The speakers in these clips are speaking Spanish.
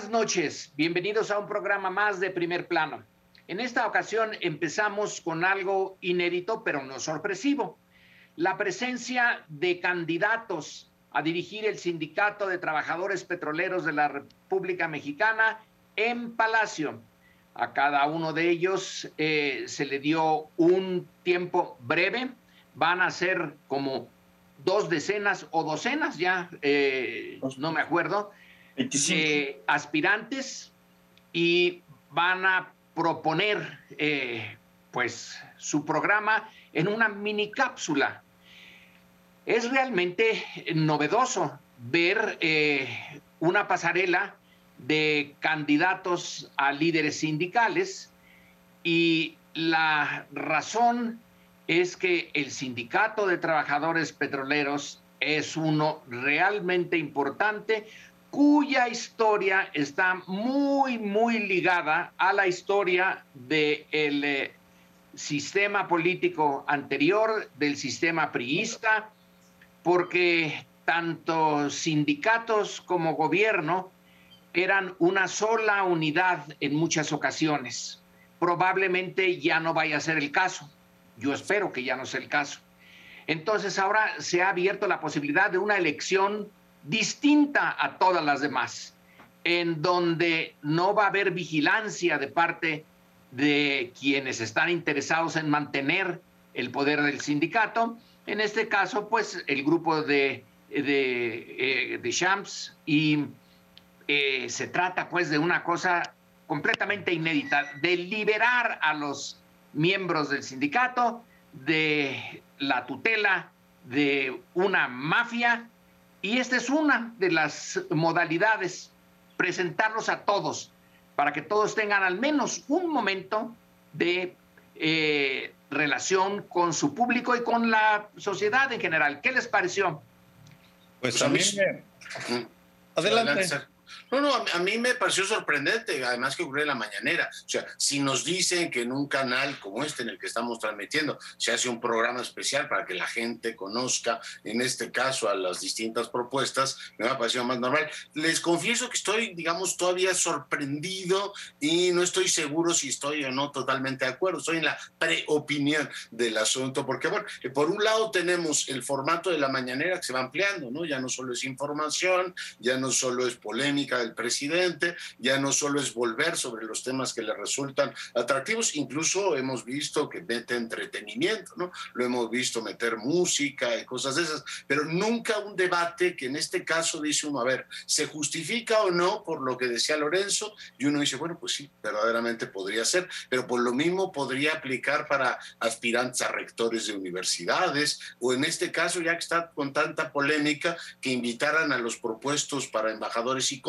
Buenas noches, bienvenidos a un programa más de primer plano. En esta ocasión empezamos con algo inédito, pero no sorpresivo. La presencia de candidatos a dirigir el Sindicato de Trabajadores Petroleros de la República Mexicana en Palacio. A cada uno de ellos eh, se le dio un tiempo breve. Van a ser como dos decenas o docenas, ya eh, no me acuerdo, eh, aspirantes y van a proponer eh, pues su programa en una mini cápsula. Es realmente novedoso ver eh, una pasarela de candidatos a líderes sindicales y la razón es que el sindicato de trabajadores petroleros es uno realmente importante cuya historia está muy, muy ligada a la historia del eh, sistema político anterior, del sistema priista, porque tanto sindicatos como gobierno eran una sola unidad en muchas ocasiones. Probablemente ya no vaya a ser el caso. Yo espero que ya no sea el caso. Entonces ahora se ha abierto la posibilidad de una elección distinta a todas las demás, en donde no va a haber vigilancia de parte de quienes están interesados en mantener el poder del sindicato. En este caso, pues el grupo de, de, eh, Champs y eh, se trata pues de una cosa completamente inédita, de liberar a los miembros del sindicato de la tutela de una mafia y esta es una de las modalidades, presentarlos a todos, para que todos tengan al menos un momento de eh, relación con su público y con la sociedad en general. ¿Qué les pareció? Pues, pues a mí me... Adelante. No, no, a, mí me pareció sorprendente, además que ocurrió en la mañanera. O sea, si nos dicen que en un canal como este en el que estamos transmitiendo se hace un programa especial para que la gente conozca, en este caso, a las distintas propuestas, me ha parecido más normal. Les confieso que estoy, digamos, todavía sorprendido y no estoy seguro si estoy o no totalmente de acuerdo. Estoy en la preopinión del asunto, porque, bueno, por un lado tenemos el formato de la mañanera que se va ampliando, ¿no? Ya no solo es información, ya no solo es polémica, del presidente, ya no solo es volver sobre los temas que le resultan atractivos, incluso hemos visto que mete entretenimiento, ¿no? Lo hemos visto meter música y cosas de esas, pero nunca un debate que en este caso dice uno, a ver, ¿se justifica o no por lo que decía Lorenzo? Y uno dice, bueno, pues sí, verdaderamente podría ser, pero por lo mismo podría aplicar para aspirantes a rectores de universidades, o en este caso, ya que está con tanta polémica, que invitaran a los propuestos para embajadores y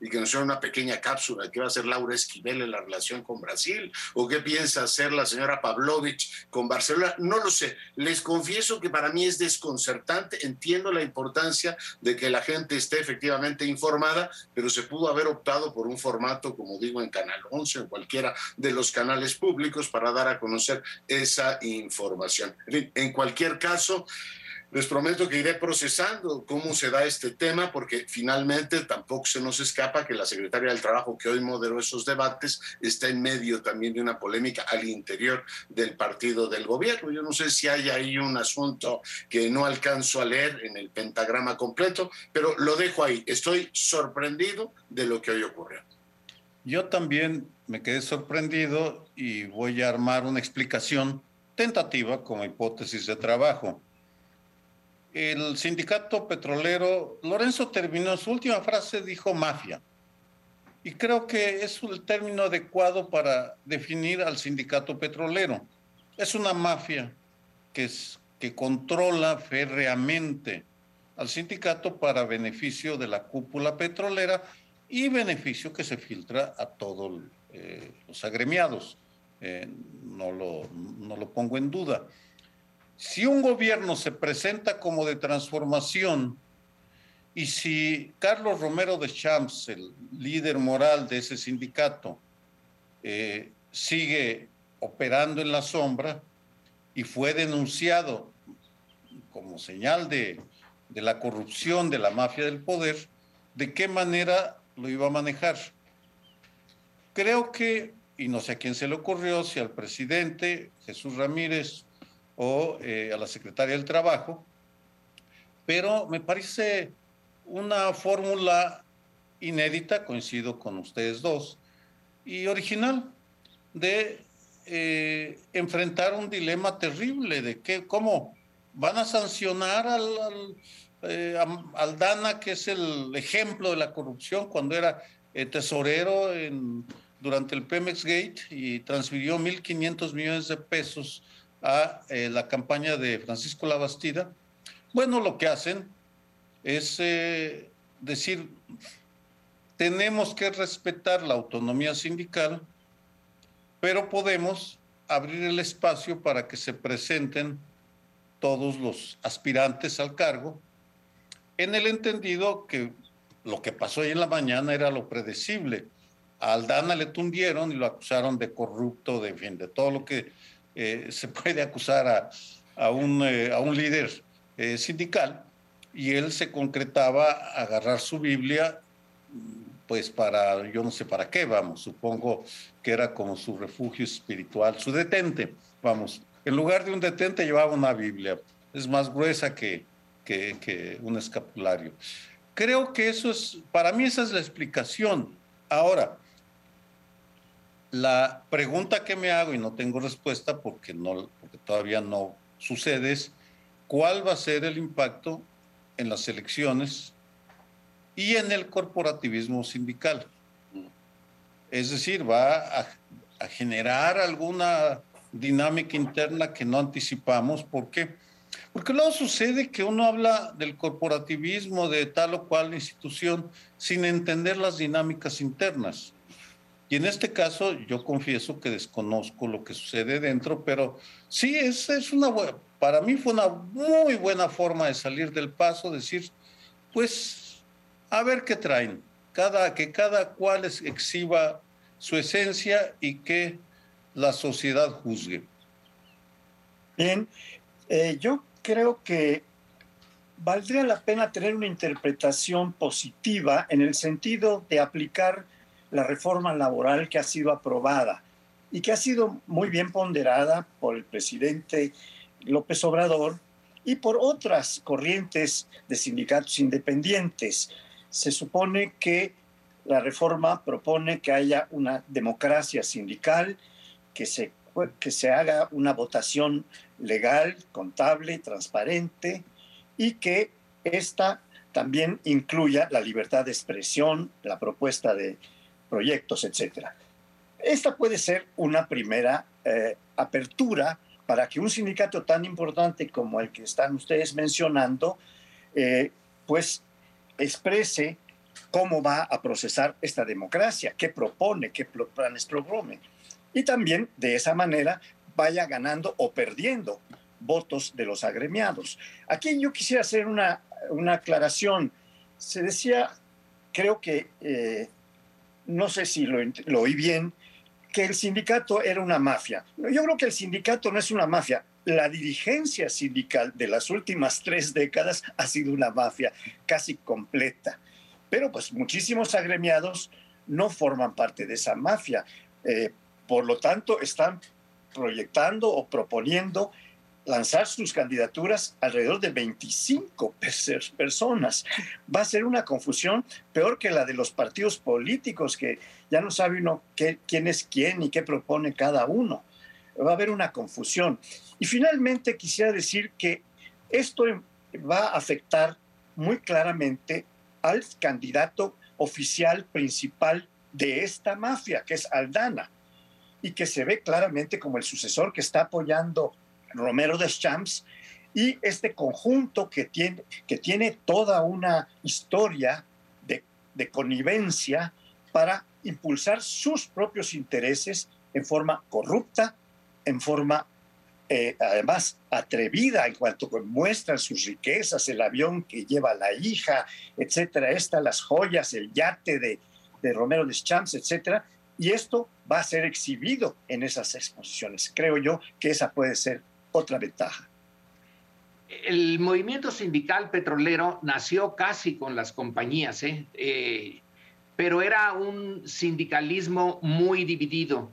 y que nos sea una pequeña cápsula que va a hacer Laura Esquivel en la relación con Brasil o qué piensa hacer la señora Pavlovich con Barcelona. No lo sé. Les confieso que para mí es desconcertante. Entiendo la importancia de que la gente esté efectivamente informada, pero se pudo haber optado por un formato, como digo, en Canal 11 o en cualquiera de los canales públicos para dar a conocer esa información. En cualquier caso, les prometo que iré procesando cómo se da este tema, porque finalmente tampoco se nos escapa que la secretaria del Trabajo, que hoy moderó esos debates, está en medio también de una polémica al interior del partido del gobierno. Yo no sé si hay ahí un asunto que no alcanzo a leer en el pentagrama completo, pero lo dejo ahí. Estoy sorprendido de lo que hoy ocurrió. Yo también me quedé sorprendido y voy a armar una explicación tentativa como hipótesis de trabajo el sindicato petrolero, Lorenzo terminó su última frase, dijo mafia. Y creo que es el término adecuado para definir al sindicato petrolero. Es una mafia que, que controla férreamente al sindicato para beneficio de la cúpula petrolera y beneficio que se filtra a todos eh, los agremiados. Eh, no, lo, no lo pongo en duda. Si un gobierno se presenta como de transformación y si Carlos Romero de Champs, el líder moral de ese sindicato, eh, sigue operando en la sombra y fue denunciado como señal de, de la corrupción de la mafia del poder, ¿de qué manera lo iba a manejar. Creo que, y no sé a quién se le ocurrió, si al presidente Jesús Ramírez o eh, a la secretaria del Trabajo, pero me parece una fórmula inédita, coincido con ustedes dos, y original de eh, enfrentar un dilema terrible de que, cómo van a sancionar al, eh, al, Dana, que es el ejemplo de la corrupción cuando era eh, tesorero en, durante el Pemex Gate y transfirió 1.500 millones de pesos a la campaña de Francisco Labastida. Bueno, lo que hacen es decir, tenemos que respetar la autonomía sindical, pero podemos abrir el espacio para que se presenten todos los aspirantes al cargo, en el entendido que lo que pasó hoy en la mañana era lo predecible. A Aldana le tundieron y lo acusaron de corrupto, de, de todo lo que eh, se puede acusar a, un, eh, a un, líder eh, sindical, y él se concretaba a agarrar su Biblia pues para, yo no sé para qué, vamos, supongo que era como su refugio espiritual, su detente, vamos, en lugar de un detente llevaba una Biblia, es más gruesa que, que, que un escapulario. Creo que eso es, para mí esa es la explicación. Ahora, la pregunta que me hago y no tengo respuesta porque, no, porque todavía no sucede es, ¿cuál va a ser el impacto en las elecciones y en el corporativismo sindical. Es decir, va a, generar alguna dinámica interna que no anticipamos. ¿Por qué? Porque luego sucede que uno habla del corporativismo de tal o cual institución sin entender las dinámicas internas. Y en este caso yo confieso que desconozco lo que sucede dentro, pero sí, es, es una para mí fue una muy buena forma de salir del paso, decir, pues a ver qué traen, cada, que cada cual exhiba su esencia y que la sociedad juzgue. Bien, eh, yo creo que valdría la pena tener una interpretación positiva en el sentido de aplicar la reforma laboral que ha sido aprobada y que ha sido muy bien ponderada por el presidente López Obrador y por otras corrientes de sindicatos independientes. Se supone que la reforma propone que haya una democracia sindical, que se, que se haga una votación legal, contable, transparente y que esta también incluya la libertad de expresión, la propuesta de proyectos, etc. Esta puede ser una primera eh, apertura para que un sindicato tan importante como el que están ustedes mencionando, eh, pues exprese cómo va a procesar esta democracia, qué propone, qué planes propone. Y también de esa manera vaya ganando o perdiendo votos de los agremiados. Aquí yo quisiera hacer una, una aclaración. Se decía, creo que, eh, no sé si lo, oí bien, que el sindicato era una mafia. Yo creo que el sindicato no es una mafia. La dirigencia sindical de las últimas tres décadas ha sido una mafia casi completa. Pero pues muchísimos agremiados no forman parte de esa mafia. Eh, por lo tanto, están proyectando o proponiendo lanzar sus candidaturas alrededor de 25 personas. Va a ser una confusión peor que la de los partidos políticos, que ya no sabe uno qué, quién es quién y qué propone cada uno. Va a haber una confusión. Y finalmente quisiera decir que esto va a afectar muy claramente al candidato oficial principal de esta mafia, que es Aldana, y que se ve claramente como el sucesor que está apoyando Romero de Champs y este conjunto que tiene, que tiene toda una historia de, de connivencia para impulsar sus propios intereses en forma corrupta, en forma eh, además atrevida en cuanto muestran sus riquezas, el avión que lleva la hija, etcétera, estas las joyas, el yate de, de Romero de Champs, etcétera, y esto va a ser exhibido en esas exposiciones. Creo yo que esa puede ser otra ventaja. El movimiento sindical petrolero nació casi con las compañías. ¿eh? Eh, pero era un sindicalismo muy dividido.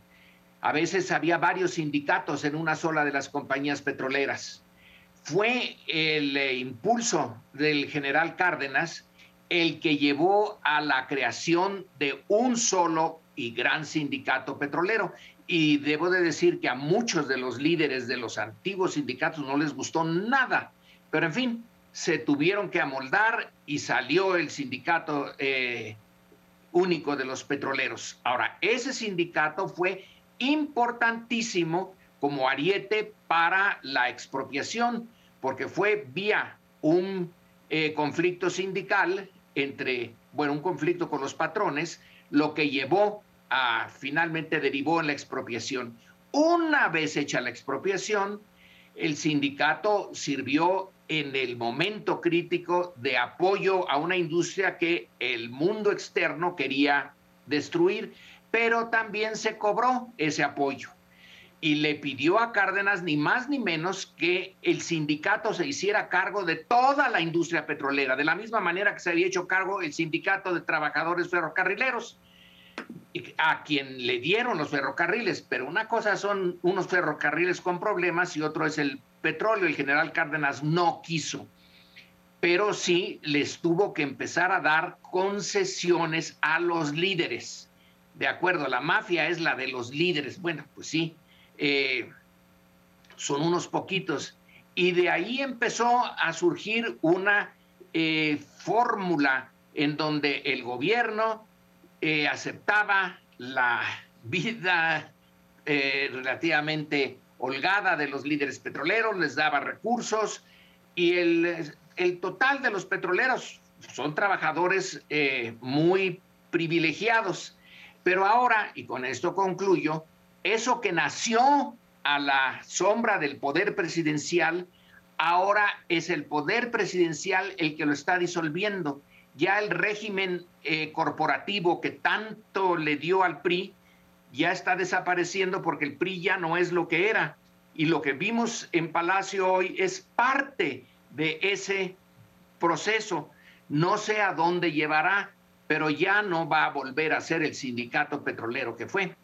A veces había varios sindicatos en una sola de las compañías petroleras. Fue el eh, impulso del general Cárdenas el que llevó a la creación de un solo y gran sindicato petrolero. Y debo de decir que a muchos de los líderes de los antiguos sindicatos no les gustó nada. Pero en fin, se tuvieron que amoldar y salió el sindicato eh, único de los petroleros. Ahora, ese sindicato fue importantísimo como ariete para la expropiación, porque fue vía un eh, conflicto sindical entre, bueno, un conflicto con los patrones, lo que llevó a, finalmente derivó en la expropiación. Una vez hecha la expropiación, el sindicato sirvió en el momento crítico de apoyo a una industria que el mundo externo quería destruir, pero también se cobró ese apoyo. Y le pidió a Cárdenas ni más ni menos que el sindicato se hiciera cargo de toda la industria petrolera, de la misma manera que se había hecho cargo el sindicato de trabajadores ferrocarrileros, a quien le dieron los ferrocarriles, pero una cosa son unos ferrocarriles con problemas y otro es el petróleo. El general Cárdenas no quiso, pero sí les tuvo que empezar a dar concesiones a los líderes. De acuerdo, la mafia es la de los líderes. Bueno, pues sí, eh, son unos poquitos. Y de ahí empezó a surgir una eh, fórmula en donde el gobierno eh, aceptaba la vida relativamente holgada de los líderes petroleros, les daba recursos y el, total de los petroleros son trabajadores eh, muy privilegiados. Pero ahora, y con esto concluyo, eso que nació a la sombra del poder presidencial, ahora es el poder presidencial el que lo está disolviendo. Ya el régimen eh, corporativo que tanto le dio al PRI ya está desapareciendo porque el PRI ya no es lo que era. Y lo que vimos en Palacio hoy es parte de ese proceso. No sé a dónde llevará, pero ya no va a volver a ser el sindicato petrolero que fue.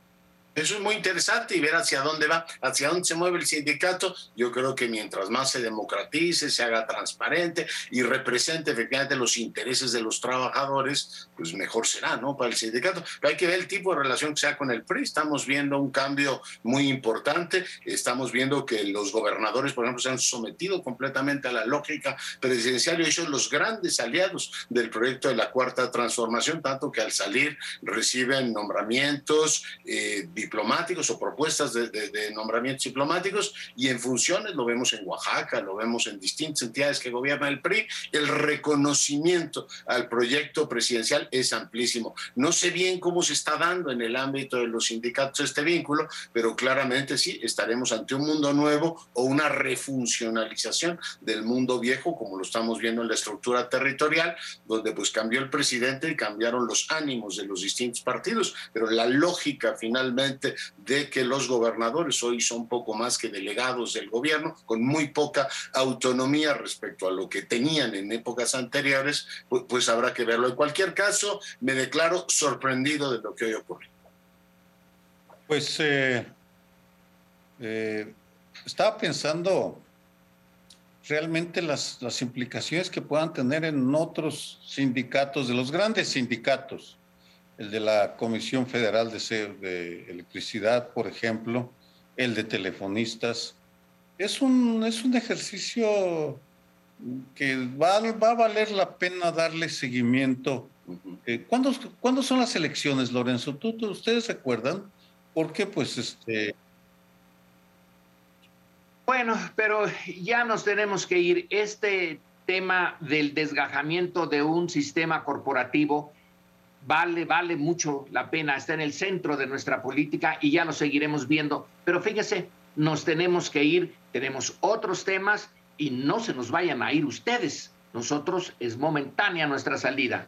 Eso es muy interesante y ver hacia dónde va, hacia dónde se mueve el sindicato. Yo creo que mientras más se democratice, se haga transparente y represente efectivamente los intereses de los trabajadores, pues mejor será, ¿no? Para el sindicato. Pero hay que ver el tipo de relación que sea con el PRI. Estamos viendo un cambio muy importante. Estamos viendo que los gobernadores, por ejemplo, se han sometido completamente a la lógica presidencial y ellos son los grandes aliados del proyecto de la Cuarta Transformación, tanto que al salir reciben nombramientos, eh, diplomáticos o propuestas de, nombramientos diplomáticos y en funciones, lo vemos en Oaxaca, lo vemos en distintas entidades que gobierna el PRI, el reconocimiento al proyecto presidencial es amplísimo. No sé bien cómo se está dando en el ámbito de los sindicatos este vínculo, pero claramente sí, estaremos ante un mundo nuevo o una refuncionalización del mundo viejo, como lo estamos viendo en la estructura territorial, donde pues cambió el presidente y cambiaron los ánimos de los distintos partidos, pero la lógica finalmente de que los gobernadores hoy son poco más que delegados del gobierno, con muy poca autonomía respecto a lo que tenían en épocas anteriores, pues, pues habrá que verlo. En cualquier caso, me declaro sorprendido de lo que hoy ocurre. Pues eh, eh, estaba pensando realmente las, las, implicaciones que puedan tener en otros sindicatos, de los grandes sindicatos, el de la Comisión Federal de, Electricidad, por ejemplo, el de telefonistas. Es un, es un ejercicio que va, va a valer la pena darle seguimiento. Eh, ¿cuándo, son las elecciones, Lorenzo? ¿Tú, ustedes se acuerdan? Porque pues este... Bueno, pero ya nos tenemos que ir. Este tema del desgajamiento de un sistema corporativo vale, vale mucho la pena, está en el centro de nuestra política y ya lo seguiremos viendo. Pero fíjese, nos tenemos que ir, tenemos otros temas y no se nos vayan a ir ustedes. Nosotros es momentánea nuestra salida.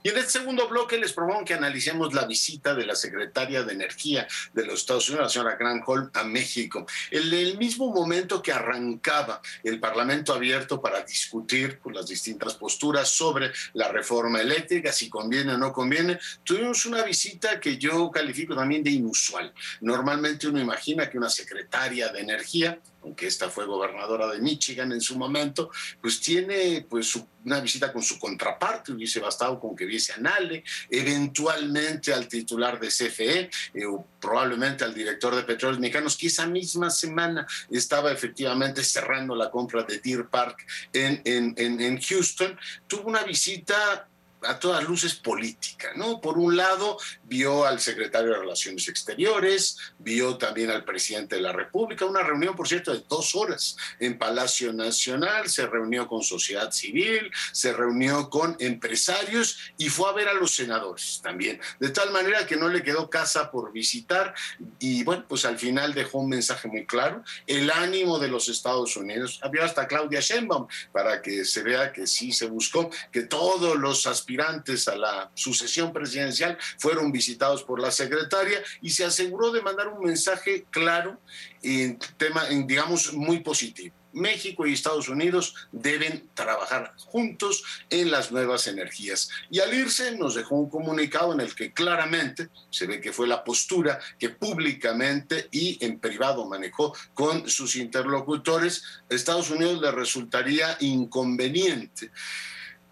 Y en este segundo bloque les propongo que analicemos la visita de la secretaria de Energía de los Estados Unidos, la señora Granholm, a México. En el mismo momento que arrancaba el Parlamento abierto para discutir las distintas posturas sobre la reforma eléctrica, si conviene o no conviene, tuvimos una visita que yo califico también de inusual. Normalmente uno imagina que una secretaria de Energía aunque esta fue gobernadora de Michigan en su momento, pues tiene pues una visita con su contraparte, hubiese bastado con que viese a Nale, eventualmente al titular de CFE, eh, o probablemente al director de Petróleos Mexicanos, que esa misma semana estaba efectivamente cerrando la compra de Deer Park en, en, en Houston, tuvo una visita a todas luces política, ¿no? Por un lado, vio al secretario de Relaciones Exteriores, vio también al presidente de la República, una reunión, por cierto, de dos horas en Palacio Nacional, se reunió con sociedad civil, se reunió con empresarios y fue a ver a los senadores también, de tal manera que no le quedó casa por visitar y bueno, pues al final dejó un mensaje muy claro, el ánimo de los Estados Unidos, había hasta Claudia Sheinbaum, para que se vea que sí se buscó que todos los aspirantes a la sucesión presidencial fueron visitados por la secretaria y se aseguró de mandar un mensaje claro y tema, digamos, muy positivo. México y Estados Unidos deben trabajar juntos en las nuevas energías. Y al irse nos dejó un comunicado en el que claramente se ve que fue la postura que públicamente y en privado manejó con sus interlocutores. Estados Unidos le resultaría inconveniente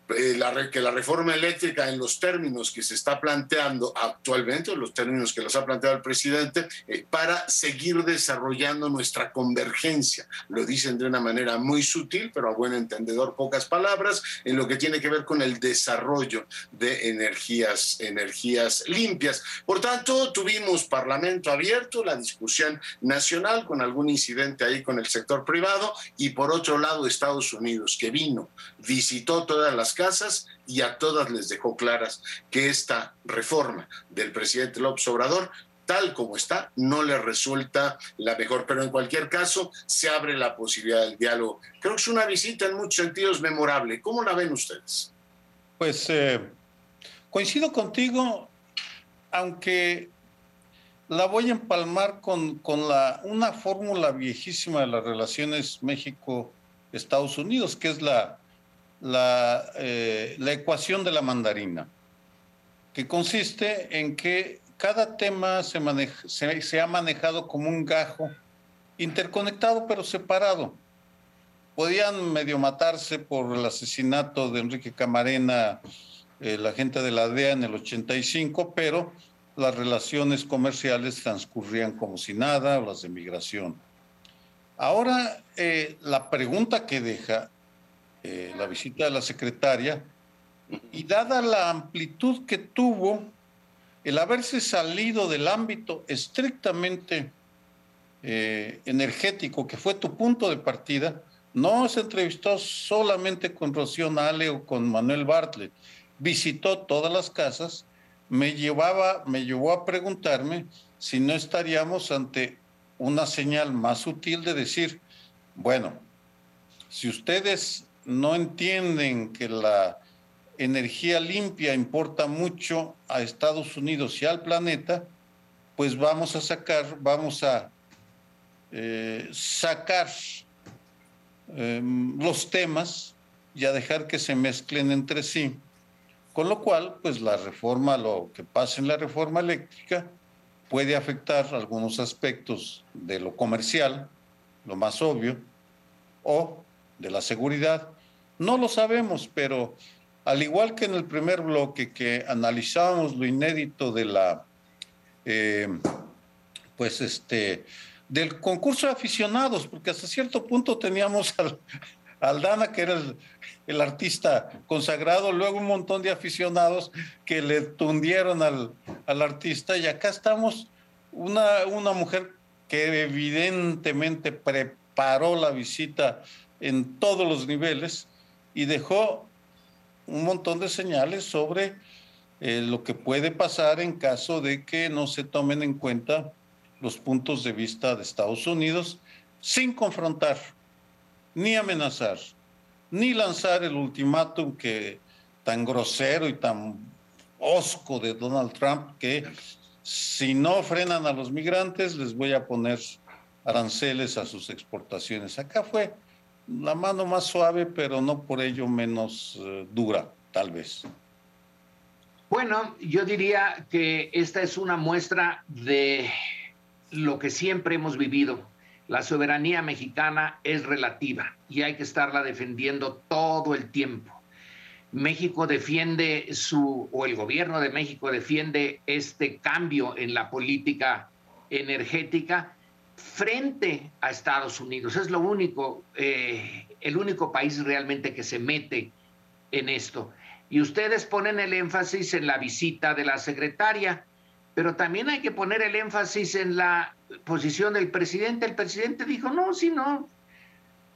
eh, que la reforma eléctrica en los términos que se está planteando actualmente, los términos que los ha planteado el presidente, eh, para seguir desarrollando nuestra convergencia. Lo dicen de una manera muy sutil, pero a buen entendedor pocas palabras, en lo que tiene que ver con el desarrollo de energías, energías limpias. Por tanto, tuvimos Parlamento abierto, la discusión nacional con algún incidente ahí con el sector privado, y por otro lado Estados Unidos, que vino, visitó todas las casas y a todas les dejó claras que esta reforma del presidente López Obrador tal como está, no le resulta la mejor, pero en cualquier caso se abre la posibilidad del diálogo. Creo que es una visita en muchos sentidos memorable. ¿Cómo la ven ustedes? Pues eh, coincido contigo, aunque la voy a empalmar con, con la, una fórmula viejísima de las relaciones México-Estados Unidos, que es la la, eh, la ecuación de la mandarina, que consiste en que cada tema se, se, ha manejado como un gajo interconectado pero separado. Podían medio matarse por el asesinato de Enrique Camarena, eh, la gente de la DEA en el 85, pero las relaciones comerciales transcurrían como si nada, las de migración. Ahora, eh, la pregunta que deja eh, la visita de la secretaria y dada la amplitud que tuvo el haberse salido del ámbito estrictamente eh, energético, que fue tu punto de partida, no se entrevistó solamente con Rocío Nale o con Manuel Bartlett, visitó todas las casas, me llevaba, me llevó a preguntarme si no estaríamos ante una señal más sutil de decir, bueno, si ustedes no entienden que la energía limpia importa mucho a Estados Unidos y al planeta, pues vamos a sacar, vamos a eh, sacar em, los temas y a dejar que se mezclen entre sí. Con lo cual, pues la reforma, lo que pasa en la reforma eléctrica, puede afectar algunos aspectos de lo comercial, lo más obvio, o de la seguridad, no lo sabemos, pero al igual que en el primer bloque que analizábamos lo inédito de la, eh, pues este, del concurso de aficionados, porque hasta cierto punto teníamos al, Dana, que era el, artista consagrado, luego un montón de aficionados que le tundieron al, al artista, y acá estamos una, una mujer que evidentemente preparó la visita en todos los niveles y dejó un montón de señales sobre eh, lo que puede pasar en caso de que no se tomen en cuenta los puntos de vista de Estados Unidos sin confrontar, ni amenazar, ni lanzar el ultimátum que tan grosero y tan osco de Donald Trump que si no frenan a los migrantes les voy a poner aranceles a sus exportaciones. Acá fue la mano más suave, pero no por ello menos eh, dura, tal vez. Bueno, yo diría que esta es una muestra de lo que siempre hemos vivido. La soberanía mexicana es relativa y hay que estarla defendiendo todo el tiempo. México defiende su, o el gobierno de México defiende este cambio en la política energética frente a Estados Unidos. Es lo único, eh, el único país realmente que se mete en esto. Y ustedes ponen el énfasis en la visita de la secretaria, pero también hay que poner el énfasis en la posición del presidente. El presidente dijo, no, si no,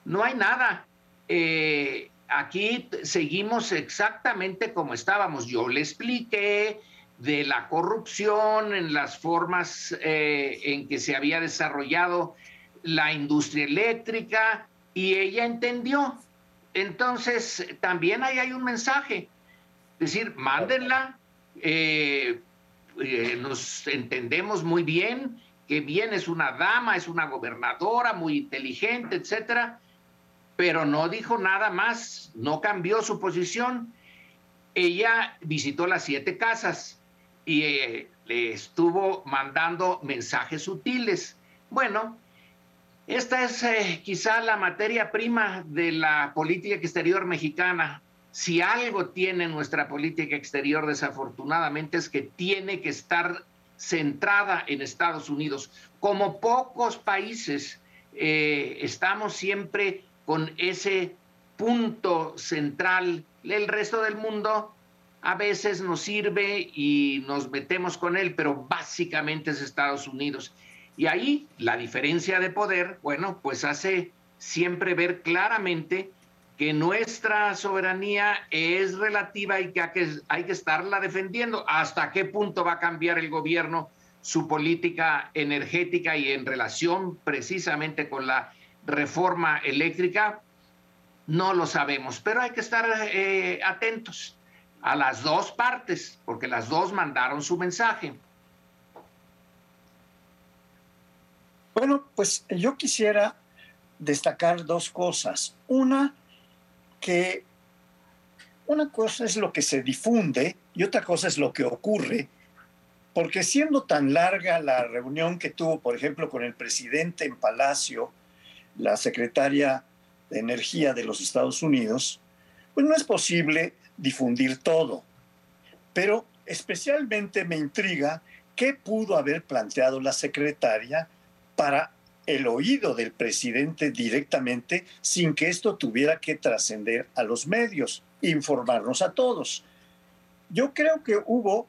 no hay nada. Eh, aquí seguimos exactamente como estábamos. Yo le expliqué de la corrupción en las formas eh, en que se había desarrollado la industria eléctrica y ella entendió. Entonces, también ahí hay un mensaje. Es decir, mándenla, eh, eh, nos entendemos muy bien, que bien es una dama, es una gobernadora muy inteligente, etcétera, pero no dijo nada más, no cambió su posición. Ella visitó las siete casas y eh, le estuvo mandando mensajes sutiles. Bueno, esta es quizá la materia prima de la política exterior mexicana, si algo tiene nuestra política exterior desafortunadamente es que tiene que estar centrada en Estados Unidos. Como pocos países, eh, estamos siempre con ese punto central. El resto del mundo a veces nos sirve y nos metemos con él, pero básicamente es Estados Unidos. Y ahí la diferencia de poder, bueno, pues hace siempre ver claramente que nuestra soberanía es relativa y que hay, que estarla defendiendo. ¿Hasta qué punto va a cambiar el gobierno su política energética y en relación precisamente con la reforma eléctrica? No lo sabemos, pero hay que estar eh, atentos a las dos partes, porque las dos mandaron su mensaje. Bueno, pues yo quisiera destacar dos cosas. Una, que una cosa es lo que se difunde y otra cosa es lo que ocurre, porque siendo tan larga la reunión que tuvo, por ejemplo, con el presidente en Palacio, la secretaria de Energía de los Estados Unidos, pues no es posible difundir todo. Pero especialmente me intriga qué pudo haber planteado la secretaria para el oído del presidente directamente sin que esto tuviera que trascender a los medios, informarnos a todos. Yo creo que hubo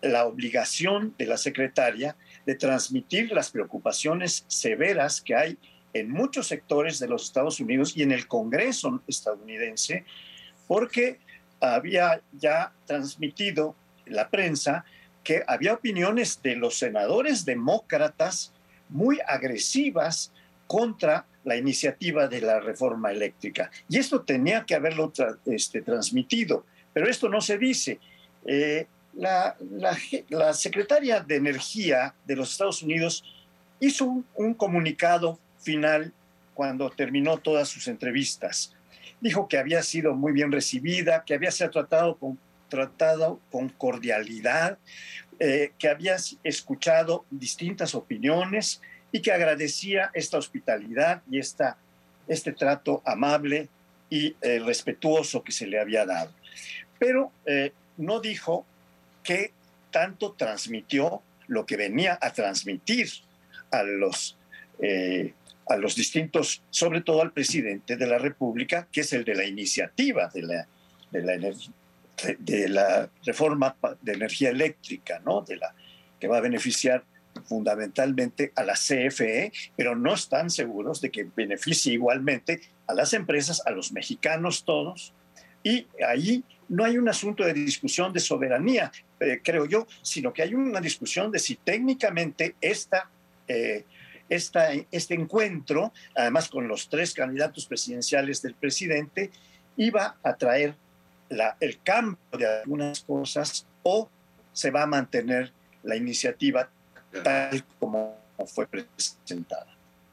la obligación de la secretaria de transmitir las preocupaciones severas que hay en muchos sectores de los Estados Unidos y en el Congreso estadounidense, porque había ya transmitido la prensa que había opiniones de los senadores demócratas muy agresivas contra la iniciativa de la reforma eléctrica. Y esto tenía que haberlo este, transmitido, pero esto no se dice. Eh, la, secretaria de Energía de los Estados Unidos hizo un comunicado final cuando terminó todas sus entrevistas. Dijo que había sido muy bien recibida, que había sido tratado con, tratado con cordialidad, eh, que había escuchado distintas opiniones y que agradecía esta hospitalidad y esta, este trato amable y eh, respetuoso que se le había dado. Pero eh, no dijo que tanto transmitió lo que venía a transmitir a los, a los distintos, sobre todo al presidente de la República, que es el de la iniciativa de la, reforma de energía eléctrica, ¿no? De la que va a beneficiar fundamentalmente a la CFE, pero no están seguros de que beneficie igualmente a las empresas, a los mexicanos todos. Y ahí no hay un asunto de discusión de soberanía, eh, creo yo, sino que hay una discusión de si técnicamente esta, eh, esta, este encuentro, además con los tres candidatos presidenciales del presidente, iba a traer el cambio de algunas cosas o se va a mantener la iniciativa tal como fue presentada.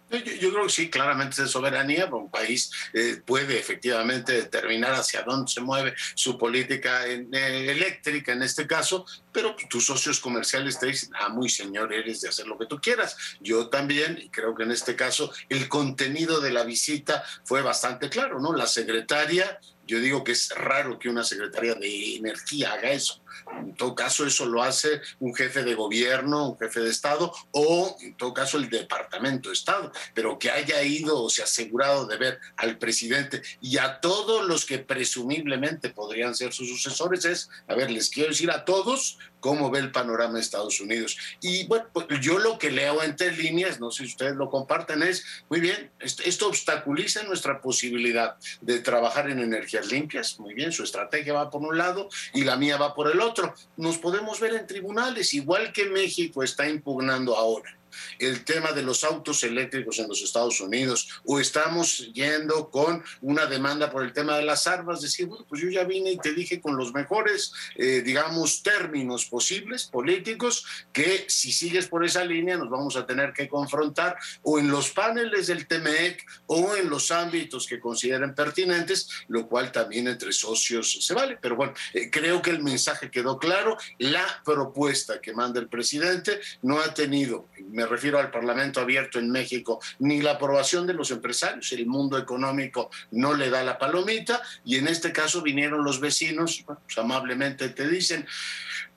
Yo, creo que sí, claramente es soberanía, un país eh, puede efectivamente determinar hacia dónde se mueve su política eh, eléctrica en este caso, pero tus socios comerciales te dicen, ah, muy señor, eres de hacer lo que tú quieras. Yo también, y creo que en este caso el contenido de la visita fue bastante claro, ¿no? La secretaria yo digo que es raro que una secretaria de energía haga eso. En todo caso, eso lo hace un jefe de gobierno, un jefe de Estado o, en todo caso, el Departamento de Estado. Pero que haya ido o se asegurado de ver al presidente y a todos los que presumiblemente podrían ser sus sucesores es, a ver, les quiero decir a todos cómo ve el panorama de Estados Unidos. Y bueno, pues yo lo que leo entre líneas, no sé si ustedes lo comparten, es, muy bien, esto, obstaculiza nuestra posibilidad de trabajar en energías limpias, muy bien, su estrategia va por un lado y la mía va por el otro. Nos podemos ver en tribunales, igual que México está impugnando ahora el tema de los autos eléctricos en los Estados Unidos, o estamos yendo con una demanda por el tema de las armas, decir, bueno, pues yo ya vine y te dije con los mejores, eh, digamos, términos posibles políticos, que si sigues por esa línea nos vamos a tener que confrontar o en los paneles del TMEC o en los ámbitos que consideren pertinentes, lo cual también entre socios se vale. Pero bueno, eh, creo que el mensaje quedó claro, la propuesta que manda el presidente no ha tenido, me refiero al Parlamento abierto en México, ni la aprobación de los empresarios. El mundo económico no le da la palomita y en este caso vinieron los vecinos, pues amablemente te dicen,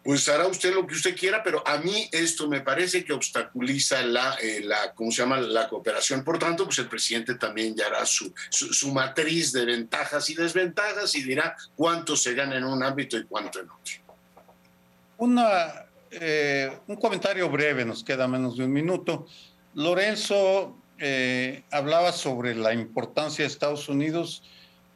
pues hará usted lo que usted quiera, pero a mí esto me parece que obstaculiza la, eh, la ¿cómo se llama?, la cooperación. Por tanto, pues el presidente también ya hará su, su, matriz de ventajas y desventajas y dirá cuánto se gana en un ámbito y cuánto en otro. Una eh, un comentario breve, nos queda menos de un minuto. Lorenzo eh, hablaba sobre la importancia de Estados Unidos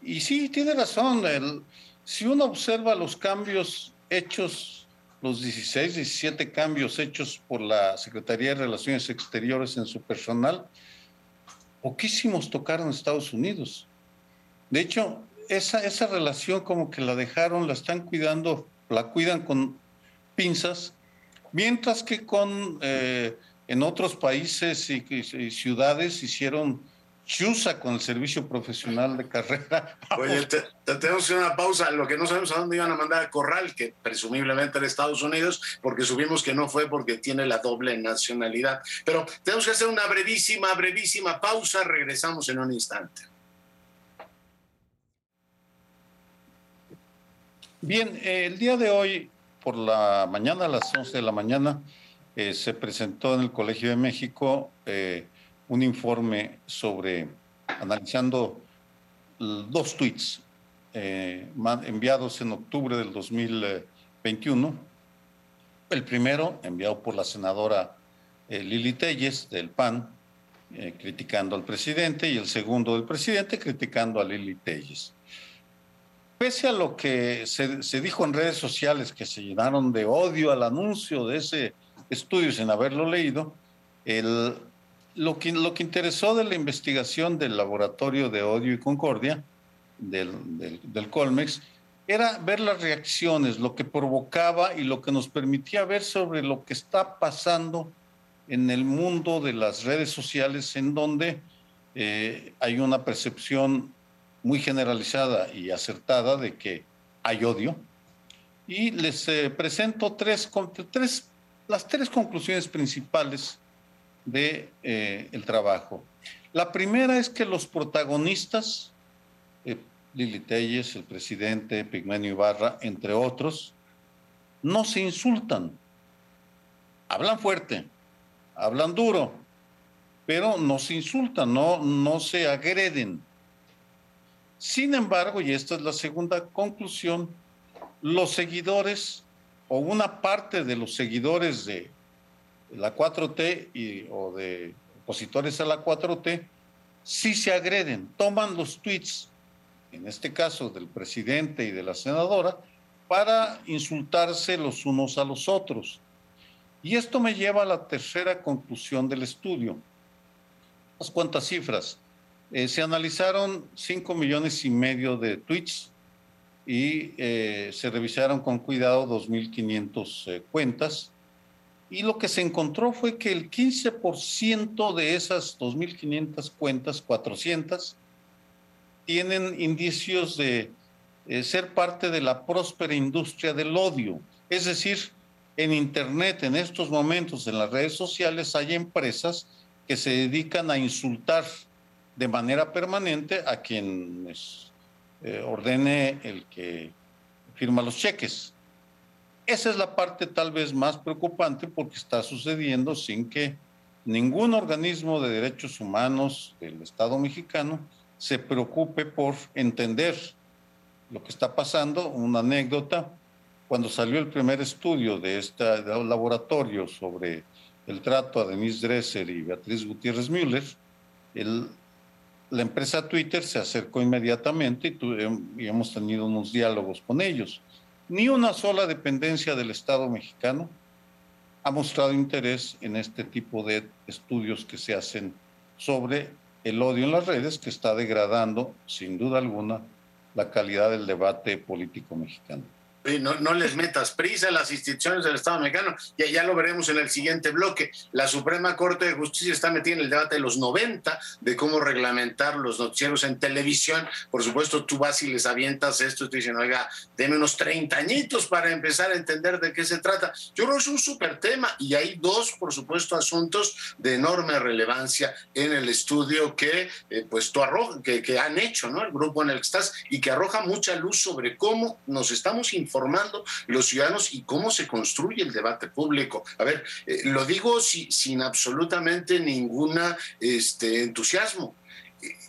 y sí, tiene razón. si uno observa los cambios hechos, los 16, 17 cambios hechos por la Secretaría de Relaciones Exteriores en su personal, poquísimos tocaron Estados Unidos. De hecho, esa, esa relación como que la dejaron, la están cuidando, la cuidan con pinzas Mientras que con, eh, en otros países y, ciudades hicieron chusa con el servicio profesional de carrera. Oye, te, tenemos una pausa. Lo que no sabemos a dónde iban a mandar a Corral, que presumiblemente era Estados Unidos, porque subimos que no fue porque tiene la doble nacionalidad. Pero tenemos que hacer una brevísima, brevísima pausa. Regresamos en un instante. Bien, el día de hoy por la mañana, a las 11 de la mañana, eh, se presentó en el Colegio de México eh, un informe sobre, analizando dos tweets eh, enviados en octubre del 2021. El primero, enviado por la senadora Lili Telles del PAN, criticando al presidente, y el segundo del presidente, criticando a Lili Telles pese a lo que se, dijo en redes sociales, que se llenaron de odio al anuncio de ese estudio sin haberlo leído, lo, que, lo que interesó de la investigación del Laboratorio de Odio y Concordia, del, del Colmex, era ver las reacciones, lo que provocaba y lo que nos permitía ver sobre lo que está pasando en el mundo de las redes sociales, en donde eh, hay una percepción muy generalizada y acertada de que hay odio. Y les eh, presento tres, las tres conclusiones principales del de, eh, trabajo. La primera es que los protagonistas, eh, Lili Telles, el presidente, Pigmenio Ibarra, entre otros, no se insultan. Hablan fuerte, hablan duro, pero no se insultan, no, no se agreden. Sin embargo, y esta es la segunda conclusión, los seguidores o una parte de los seguidores de la 4T y, o de opositores a la 4T sí se agreden, toman los tweets, en este caso del presidente y de la senadora, para insultarse los unos a los otros. Y esto me lleva a la tercera conclusión del estudio. Unas cuantas cifras. Eh, se analizaron 5 millones y medio de tweets y eh, se revisaron con cuidado 2.500 eh, cuentas. Y lo que se encontró fue que el 15% de esas 2.500 cuentas, 400, tienen indicios de eh, ser parte de la próspera industria del odio. Es decir, en Internet, en estos momentos, en las redes sociales, hay empresas que se dedican a insultar de manera permanente a quienes eh, ordene el que firma los cheques. Esa es la parte tal vez más preocupante porque está sucediendo sin que ningún organismo de derechos humanos del Estado mexicano se preocupe por entender lo que está pasando. Una anécdota, cuando salió el primer estudio de este laboratorio sobre el trato a Denise Dresser y Beatriz Gutiérrez Müller, el, la empresa Twitter se acercó inmediatamente y, hemos tenido unos diálogos con ellos. Ni una sola dependencia del Estado mexicano ha mostrado interés en este tipo de estudios que se hacen sobre el odio en las redes que está degradando, sin duda alguna, la calidad del debate político mexicano no, les metas prisa las instituciones del Estado mexicano. Ya, ya lo veremos en el siguiente bloque. La Suprema Corte de Justicia está metida en el debate de los 90 de cómo reglamentar los noticieros en televisión. Por supuesto, tú vas y les avientas esto y te dicen, oiga, deme unos 30 añitos para empezar a entender de qué se trata. Yo creo que es un súper tema y hay dos, por supuesto, asuntos de enorme relevancia en el estudio que, eh, pues, tú arroja, que, que han hecho, ¿no? El grupo en el que estás y que arroja mucha luz sobre cómo nos estamos informando formando los ciudadanos y cómo se construye el debate público. A ver, eh, lo digo sin absolutamente ninguna este, entusiasmo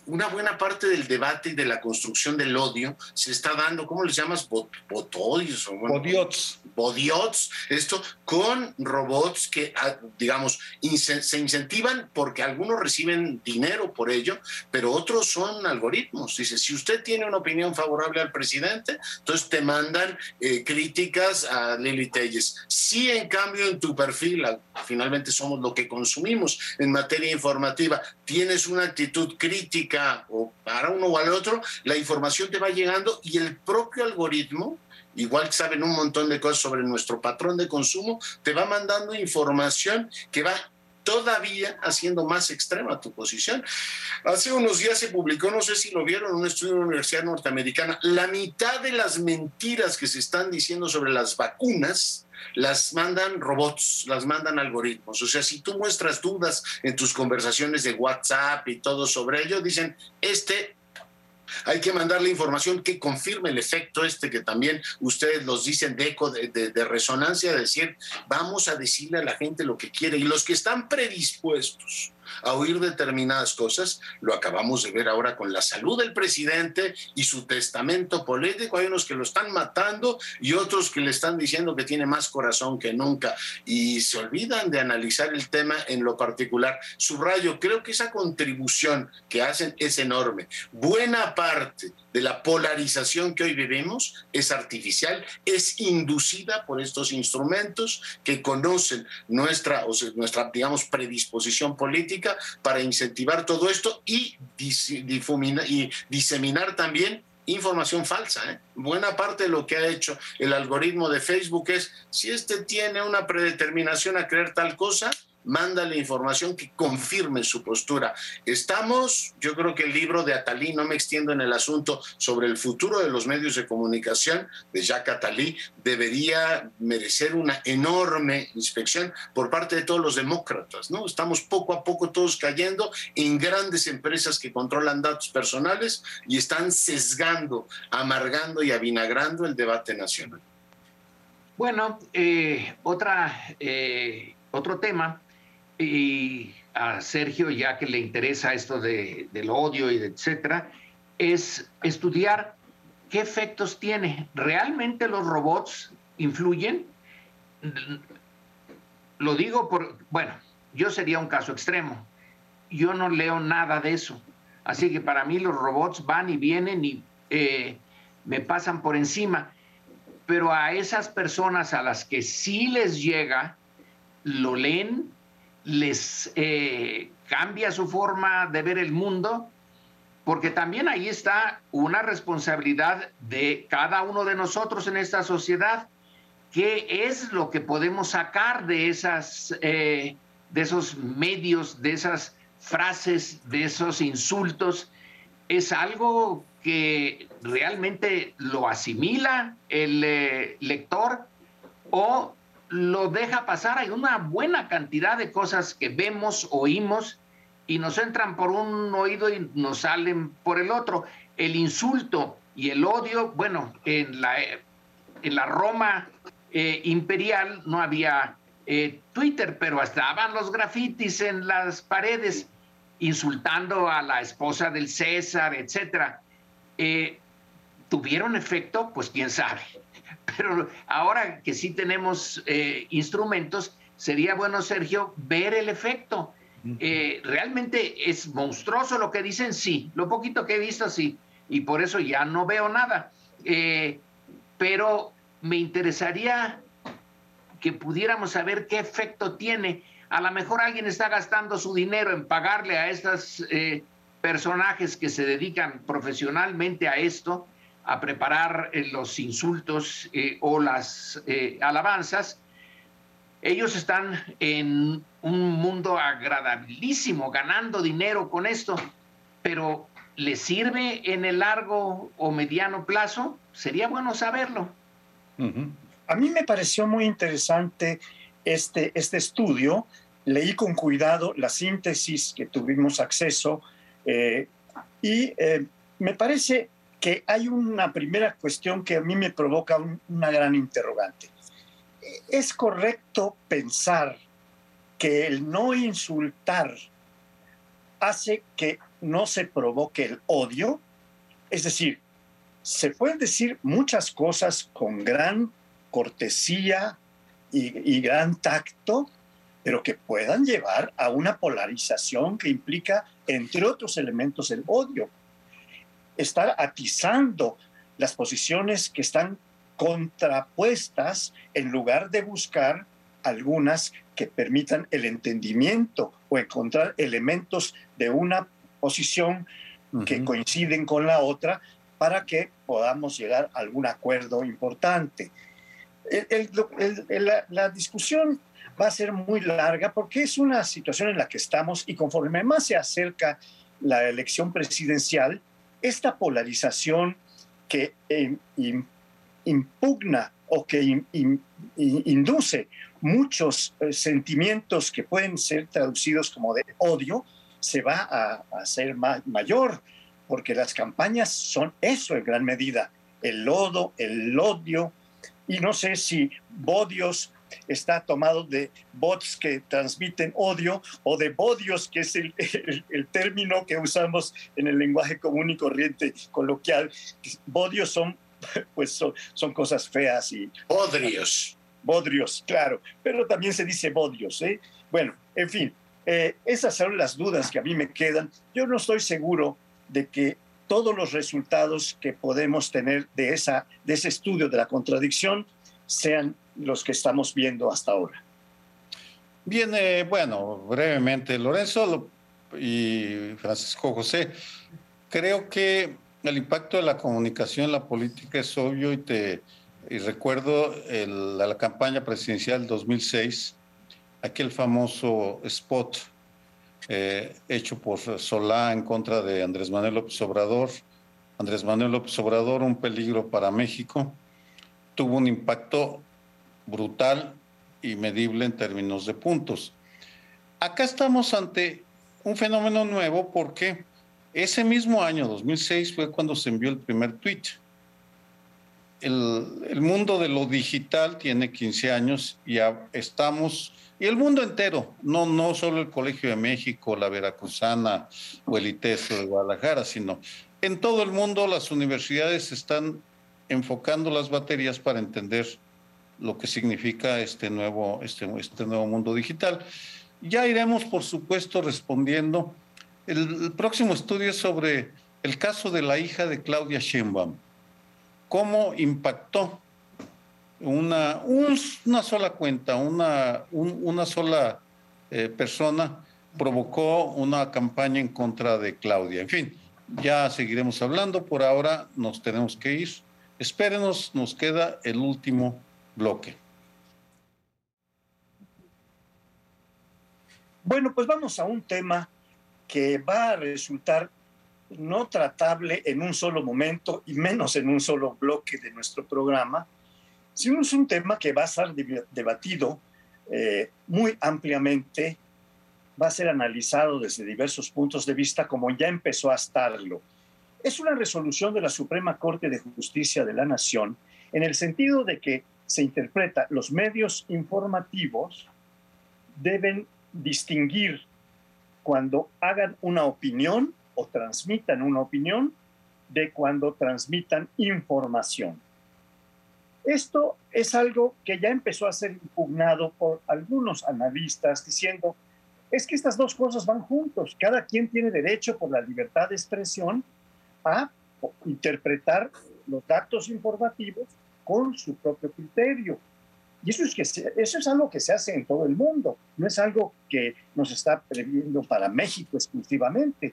una buena parte del debate y de la construcción del odio se está dando, ¿cómo les llamas? Botodios. Bodiots. Bodiots, esto con robots que, ah, digamos, se incentivan porque algunos reciben dinero por ello, pero otros son algoritmos. Dice, si usted tiene una opinión favorable al presidente, entonces te mandan eh, críticas a Lili Telles. Si en cambio en tu perfil, finalmente somos lo que consumimos en materia informativa, tienes una actitud crítica, o para uno o al otro, la información te va llegando y el propio algoritmo, igual que saben un montón de cosas sobre nuestro patrón de consumo, te va mandando información que va todavía haciendo más extrema tu posición. Hace unos días se publicó, no sé si lo vieron, un estudio de la Universidad Norteamericana, la mitad de las mentiras que se están diciendo sobre las vacunas las mandan robots, las mandan algoritmos. O sea, si tú muestras dudas en tus conversaciones de WhatsApp y todo sobre ello, dicen, este hay que mandarle información que confirme el efecto este que también ustedes los dicen de eco, de, de, resonancia, de decir, vamos a decirle a la gente lo que quiere. Y los que están predispuestos a oír determinadas cosas. Lo acabamos de ver ahora con la salud del presidente y su testamento político. Hay unos que lo están matando y otros que le están diciendo que tiene más corazón que nunca y se olvidan de analizar el tema en lo particular. Subrayo, creo que esa contribución que hacen es enorme. Buena parte de la polarización que hoy vivimos es artificial, es inducida por estos instrumentos que conocen nuestra, o nuestra digamos, predisposición política para incentivar todo esto y, y diseminar también información falsa. ¿eh? Buena parte de lo que ha hecho el algoritmo de Facebook es, si este tiene una predeterminación a creer tal cosa, mándale información que confirme su postura. Estamos, yo creo que el libro de Atalí, no me extiendo en el asunto sobre el futuro de los medios de comunicación de Jacques Atalí, debería merecer una enorme inspección por parte de todos los demócratas, ¿no? Estamos poco a poco todos cayendo en grandes empresas que controlan datos personales y están sesgando, amargando y avinagrando el debate nacional. Bueno, eh, otra, eh, otro tema y a Sergio, ya que le interesa esto de, del odio y de etcétera, es estudiar qué efectos tiene. ¿Realmente los robots influyen? Lo digo por, bueno, yo sería un caso extremo. Yo no leo nada de eso. Así que para mí los robots van y vienen y eh, me pasan por encima. Pero a esas personas a las que sí les llega, lo leen, les eh, cambia su forma de ver el mundo, porque también ahí está una responsabilidad de cada uno de nosotros en esta sociedad. ¿Qué es lo que podemos sacar de, esas, eh, de esos medios, de esas frases, de esos insultos? ¿Es algo que realmente lo asimila el eh, lector o lo deja pasar? Hay una buena cantidad de cosas que vemos, oímos y nos entran por un oído y nos salen por el otro. El insulto y el odio, bueno, en la, en la Roma eh, imperial no había eh, Twitter, pero estaban los grafitis en las paredes insultando a la esposa del César, etcétera. Eh, ¿Tuvieron efecto? Pues quién sabe. Pero ahora que sí tenemos instrumentos, sería bueno, Sergio, ver el efecto. Eh, realmente es monstruoso lo que dicen, sí, lo poquito que he visto, sí, y por eso ya no veo nada. Eh, pero me interesaría que pudiéramos saber qué efecto tiene. A lo mejor alguien está gastando su dinero en pagarle a estos eh, personajes que se dedican profesionalmente a esto, a preparar los insultos o las alabanzas. Ellos están en un mundo agradabilísimo, ganando dinero con esto, pero ¿le sirve en el largo o mediano plazo? Sería bueno saberlo. A mí me pareció muy interesante este, este estudio. Leí con cuidado la síntesis que tuvimos acceso eh, y eh, me parece que hay una primera cuestión que a mí me provoca una gran interrogante. ¿Es correcto pensar que el no insultar hace que no se provoque el odio. Es decir, se pueden decir muchas cosas con gran cortesía y, gran tacto, pero que puedan llevar a una polarización que implica, entre otros elementos, el odio. Estar atizando las posiciones que están contrapuestas en lugar de buscar algunas que permitan el entendimiento o encontrar elementos de una posición que coinciden con la otra para que podamos llegar a algún acuerdo importante. la, discusión va a ser muy larga porque es una situación en la que estamos y conforme más se acerca la elección presidencial, esta polarización que eh, impugna o que induce muchos eh, sentimientos que pueden ser traducidos como de odio, se va a, hacer mayor, porque las campañas son eso en gran medida, el lodo, el odio, y no sé si bodios está tomado de bots que transmiten odio o de bodios, que es el, término que usamos en el lenguaje común y corriente coloquial. Bodios son, pues son, son cosas feas y... Bodrios bodrios, claro, pero también se dice bodrios. ¿eh? Bueno, en fin, eh, esas son las dudas que a mí me quedan. Yo no estoy seguro de que todos los resultados que podemos tener de, esa, de ese estudio de la contradicción sean los que estamos viendo hasta ahora. Bien, bueno, brevemente, Lorenzo y Francisco José, creo que el impacto de la comunicación en la política es obvio y te y recuerdo la campaña presidencial 2006, aquel famoso spot eh, hecho por Solá en contra de Andrés Manuel López Obrador. Andrés Manuel López Obrador, un peligro para México, tuvo un impacto brutal y medible en términos de puntos. Acá estamos ante un fenómeno nuevo porque ese mismo año, 2006, fue cuando se envió el primer tweet el, mundo de lo digital tiene 15 años y ya estamos, y el mundo entero, no, no solo el Colegio de México, la Veracruzana o el ITESO de Guadalajara, sino en todo el mundo las universidades están enfocando las baterías para entender lo que significa este nuevo, este, este nuevo mundo digital. Ya iremos, por supuesto, respondiendo. El, el próximo estudio es sobre el caso de la hija de Claudia Sheinbaum cómo impactó una, una sola cuenta, una, una sola eh, persona provocó una campaña en contra de Claudia. En fin, Ya seguiremos hablando. Por ahora nos tenemos que ir. Espérenos, nos queda el último bloque. Bueno, pues vamos a un tema que va a resultar no tratable en un solo momento y menos en un solo bloque de nuestro programa, sino es un tema que va a ser debatido eh, muy ampliamente, va a ser analizado desde diversos puntos de vista como ya empezó a estarlo. Es una resolución de la Suprema Corte de Justicia de la Nación en el sentido de que se interpreta los medios informativos deben distinguir cuando hagan una opinión o transmitan una opinión de cuando transmitan información. Esto es algo que ya empezó a ser impugnado por algunos analistas diciendo, es que estas dos cosas van juntos, cada quien tiene derecho por la libertad de expresión a interpretar los datos informativos con su propio criterio. Y eso es, que eso es algo que se hace en todo el mundo, no es algo que nos está previendo para México exclusivamente.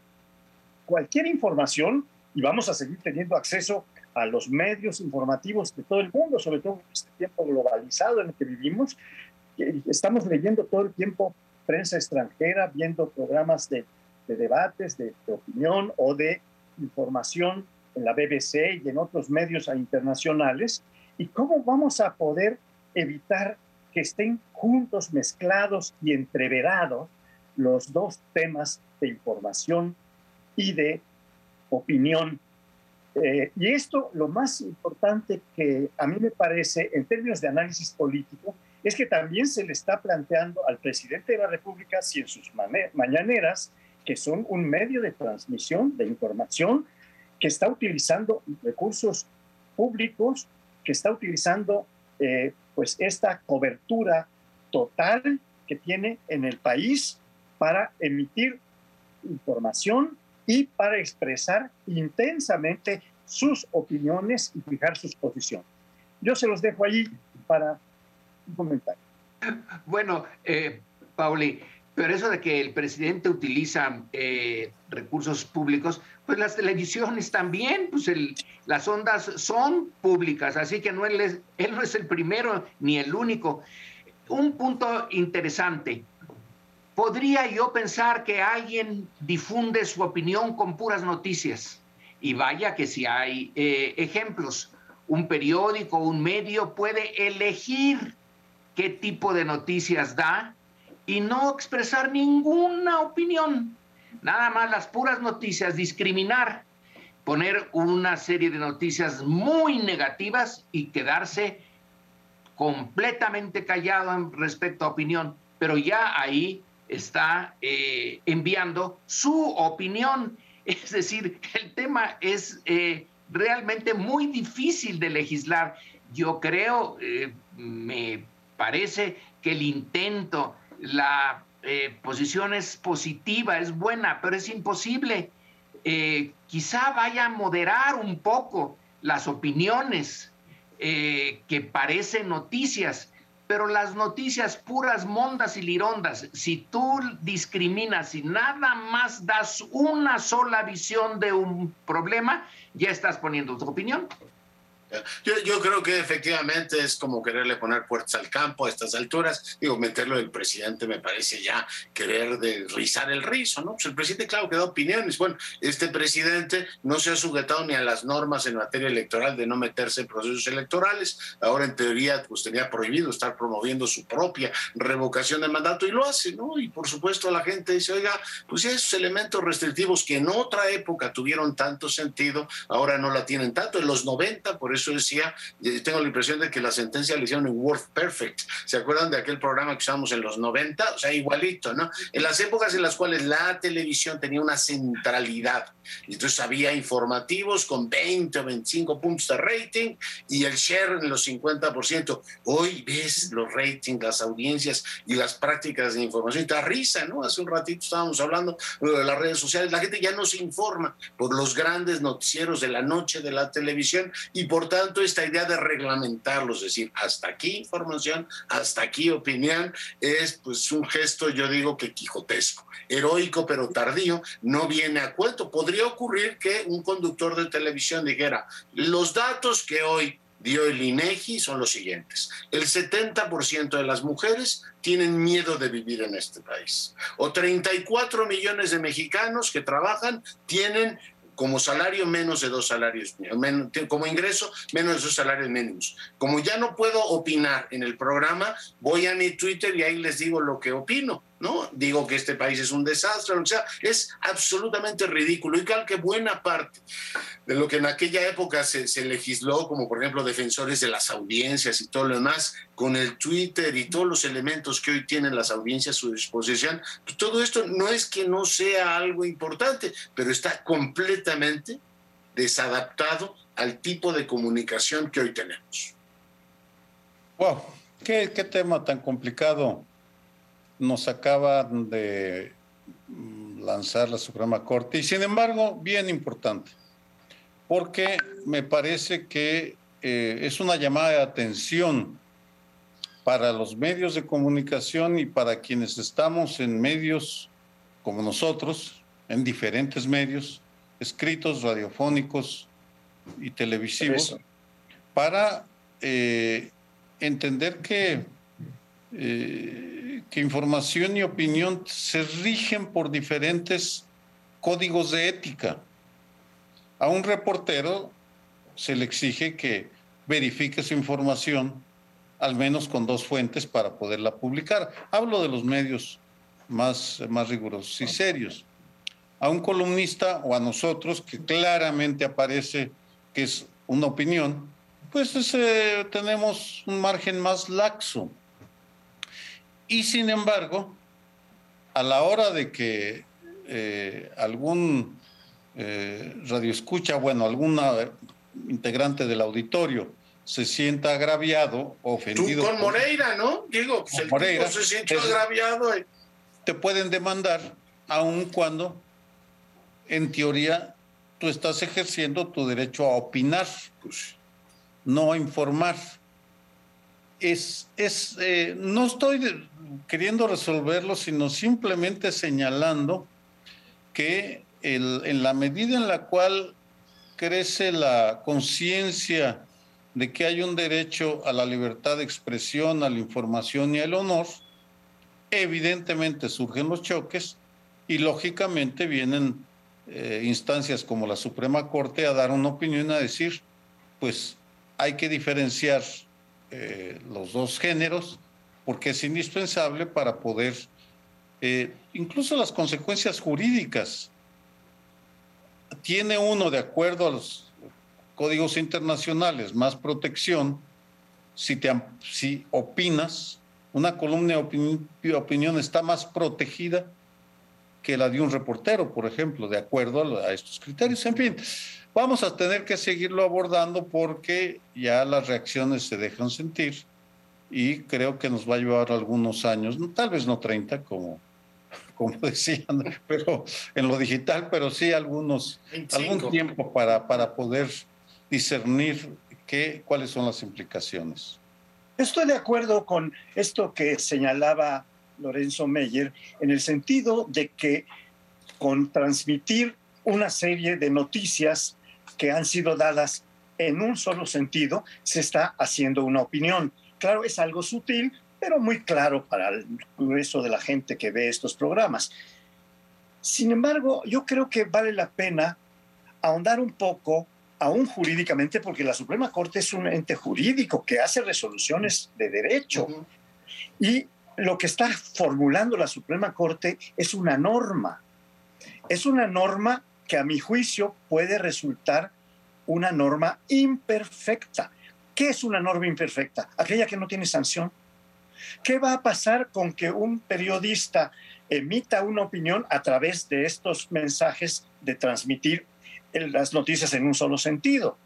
Cualquier información, y vamos a seguir teniendo acceso a los medios informativos de todo el mundo, sobre todo en este tiempo globalizado en el que vivimos, estamos leyendo todo el tiempo prensa extranjera, viendo programas de, debates, de, de opinión o de información en la BBC y en otros medios internacionales. ¿Y cómo vamos a poder evitar que estén juntos, mezclados y entreverados los dos temas de información y de opinión. Eh, y esto, lo más importante que a mí me parece en términos de análisis político, es que también se le está planteando al presidente de la República, si en sus mañaneras, que son un medio de transmisión de información, que está utilizando recursos públicos, que está utilizando eh, pues esta cobertura total que tiene en el país para emitir información y para expresar intensamente sus opiniones y fijar sus posiciones. Yo se los dejo ahí para un comentario. Bueno, eh, Pauli, pero eso de que el presidente utiliza eh, recursos públicos, pues las televisiones también, pues las ondas son públicas, así que no él, él no es el primero ni el único. Un punto interesante. ¿Podría yo pensar que alguien difunde su opinión con puras noticias? Y vaya que si hay eh, ejemplos. Un periódico, un medio puede elegir qué tipo de noticias da y no expresar ninguna opinión, nada más las puras noticias, discriminar, poner una serie de noticias muy negativas y quedarse completamente callado respecto a opinión, pero ya ahí está eh, enviando su opinión. Es decir, el tema es eh, realmente muy difícil de legislar. Yo creo, eh, me parece que el intento la eh, posición es positiva, es buena, pero es imposible. Eh, quizá vaya a moderar un poco las opiniones eh, que parecen noticias, pero las noticias puras, mondas y lirondas, si tú discriminas y nada más das una sola visión de un problema, ya estás poniendo tu opinión. Yo, creo que efectivamente es como quererle poner puertas al campo a estas alturas. Digo, meterlo del presidente me parece ya querer de rizar el rizo, ¿no? Pues el presidente, claro, que da opiniones. Bueno, este presidente no se ha sujetado ni a las normas en materia electoral de no meterse en procesos electorales. Ahora, en teoría, pues tenía prohibido estar promoviendo su propia revocación de mandato y lo hace, ¿no? Y por supuesto, la gente dice, oiga, pues esos elementos restrictivos que en otra época tuvieron tanto sentido, ahora no la tienen tanto. En los 90, por eso decía, tengo la impresión de que la sentencia la hicieron en Word Perfect. ¿Se acuerdan de aquel programa que usamos en los 90? O sea, igualito, ¿no? En las épocas en las cuales la televisión tenía una centralidad, entonces había informativos con 20 o 25 puntos de rating y el share en los 50%. Hoy ves los ratings, las audiencias y las prácticas de información y te da risa, ¿no? Hace un ratito estábamos hablando de las redes sociales, la gente ya no se informa por los grandes noticieros de la noche de la televisión y por tanto esta idea de reglamentarlos, es decir, hasta aquí información, hasta aquí opinión, es pues un gesto, yo digo que quijotesco, heroico pero tardío, no viene a cuento. Podría ocurrir que un conductor de televisión dijera, los datos que hoy dio el INEGI son los siguientes. El 70% de las mujeres tienen miedo de vivir en este país. O 34 millones de mexicanos que trabajan tienen como salario menos de dos salarios, como ingreso menos de dos salarios mínimos. Como ya no puedo opinar en el programa, voy a mi Twitter y ahí les digo lo que opino. ¿No? Digo que este país es un desastre, o sea, es absolutamente ridículo. Creo que buena parte de lo que en aquella época se, se, legisló, como por ejemplo defensores de las audiencias y todo lo demás, con el Twitter y todos los elementos que hoy tienen las audiencias a su disposición, todo esto no es que no sea algo importante, pero está completamente desadaptado al tipo de comunicación que hoy tenemos. Wow, qué, qué tema tan complicado nos acaba de lanzar la Suprema Corte. Y sin embargo bien importante, porque me parece que eh, es una llamada de atención para los medios de comunicación y para quienes estamos en medios como nosotros, en diferentes medios, escritos, radiofónicos y televisivos, para eh, entender que eh, que información y opinión se rigen por diferentes códigos de ética. A un reportero se le exige que verifique su información al menos con dos fuentes para poderla publicar. Hablo de los medios más, más rigurosos y serios. A un columnista o a nosotros que claramente aparece que es una opinión, pues tenemos un margen más laxo. Y sin embargo, a la hora de que eh, algún eh, radioescucha, bueno, alguna integrante del auditorio se sienta agraviado, ofendido. Tú con Moreira, ¿no? Digo, pues el Moreira, se siente agraviado. Te pueden demandar, aun cuando, en teoría, tú estás ejerciendo tu derecho a opinar, pues, no a informar. Es, es eh, no estoy queriendo resolverlo, sino simplemente señalando que en la medida en la cual crece la conciencia de que hay un derecho a la libertad de expresión, a la información y al honor, evidentemente surgen los choques y lógicamente vienen eh, instancias como la Suprema Corte a dar una opinión, a decir, pues hay que diferenciar eh, los dos géneros porque es indispensable para poder, eh, incluso las consecuencias jurídicas, tiene uno, de acuerdo a los códigos internacionales, más protección si, te, si opinas, una columna de opinión, está más protegida que la de un reportero, por ejemplo, de acuerdo a, estos criterios. En fin, vamos a tener que seguirlo abordando porque ya las reacciones se dejan sentir y creo que nos va a llevar algunos años, tal vez no 30 como, como decían, pero en lo digital, pero sí algunos, algún tiempo para, para poder discernir qué, cuáles son las implicaciones. Estoy de acuerdo con esto que señalaba Lorenzo Meyer, en el sentido de que con transmitir una serie de noticias que han sido dadas en un solo sentido, se está haciendo una opinión. Claro, es algo sutil, pero muy claro para el grueso de la gente que ve estos programas. Sin embargo, yo creo que vale la pena ahondar un poco, aún jurídicamente, porque la Suprema Corte es un ente jurídico que hace resoluciones de derecho. Y lo que está formulando la Suprema Corte es una norma. Es una norma que a mi juicio puede resultar una norma imperfecta. ¿Qué es una norma imperfecta? Aquella que no tiene sanción. ¿Qué va a pasar con que un periodista emita una opinión a través de estos mensajes de transmitir las noticias en un solo sentido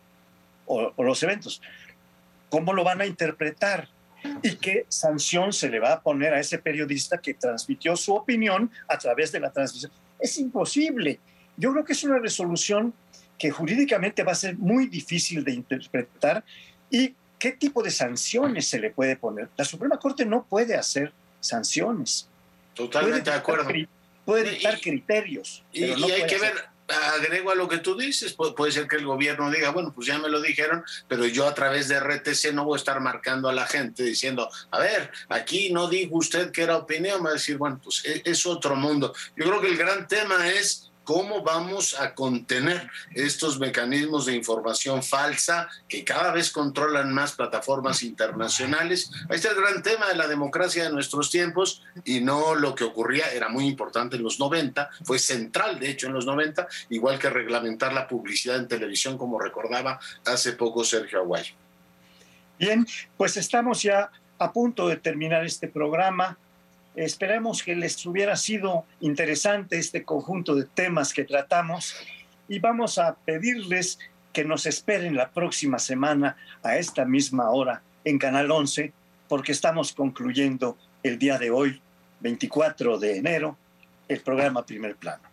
o, los eventos? ¿Cómo lo van a interpretar? ¿Y qué sanción se le va a poner a ese periodista que transmitió su opinión a través de la transmisión? Es imposible. Yo creo que es una resolución que jurídicamente va a ser muy difícil de interpretar y qué tipo de sanciones se le puede poner. La Suprema Corte no puede hacer sanciones. Totalmente de acuerdo. Puede dictar criterios. Y, hay que ver, agrego a lo que tú dices, puede, ser que el gobierno diga, bueno, pues ya me lo dijeron, pero yo a través de RTC no voy a estar marcando a la gente diciendo, a ver, aquí no dijo usted que era opinión, va a decir, bueno, pues es, es otro mundo. Yo creo que el gran tema es cómo vamos a contener estos mecanismos de información falsa que cada vez controlan más plataformas internacionales. Este es el gran tema de la democracia de nuestros tiempos y no lo que ocurría, era muy importante en los 90, fue central de hecho en los 90, igual que reglamentar la publicidad en televisión, como recordaba hace poco Sergio Aguayo. Bien, pues estamos ya a punto de terminar este programa. Esperemos que les hubiera sido interesante este conjunto de temas que tratamos y vamos a pedirles que nos esperen la próxima semana a esta misma hora en Canal 11 porque estamos concluyendo el día de hoy, 24 de enero, el programa Primer Plano.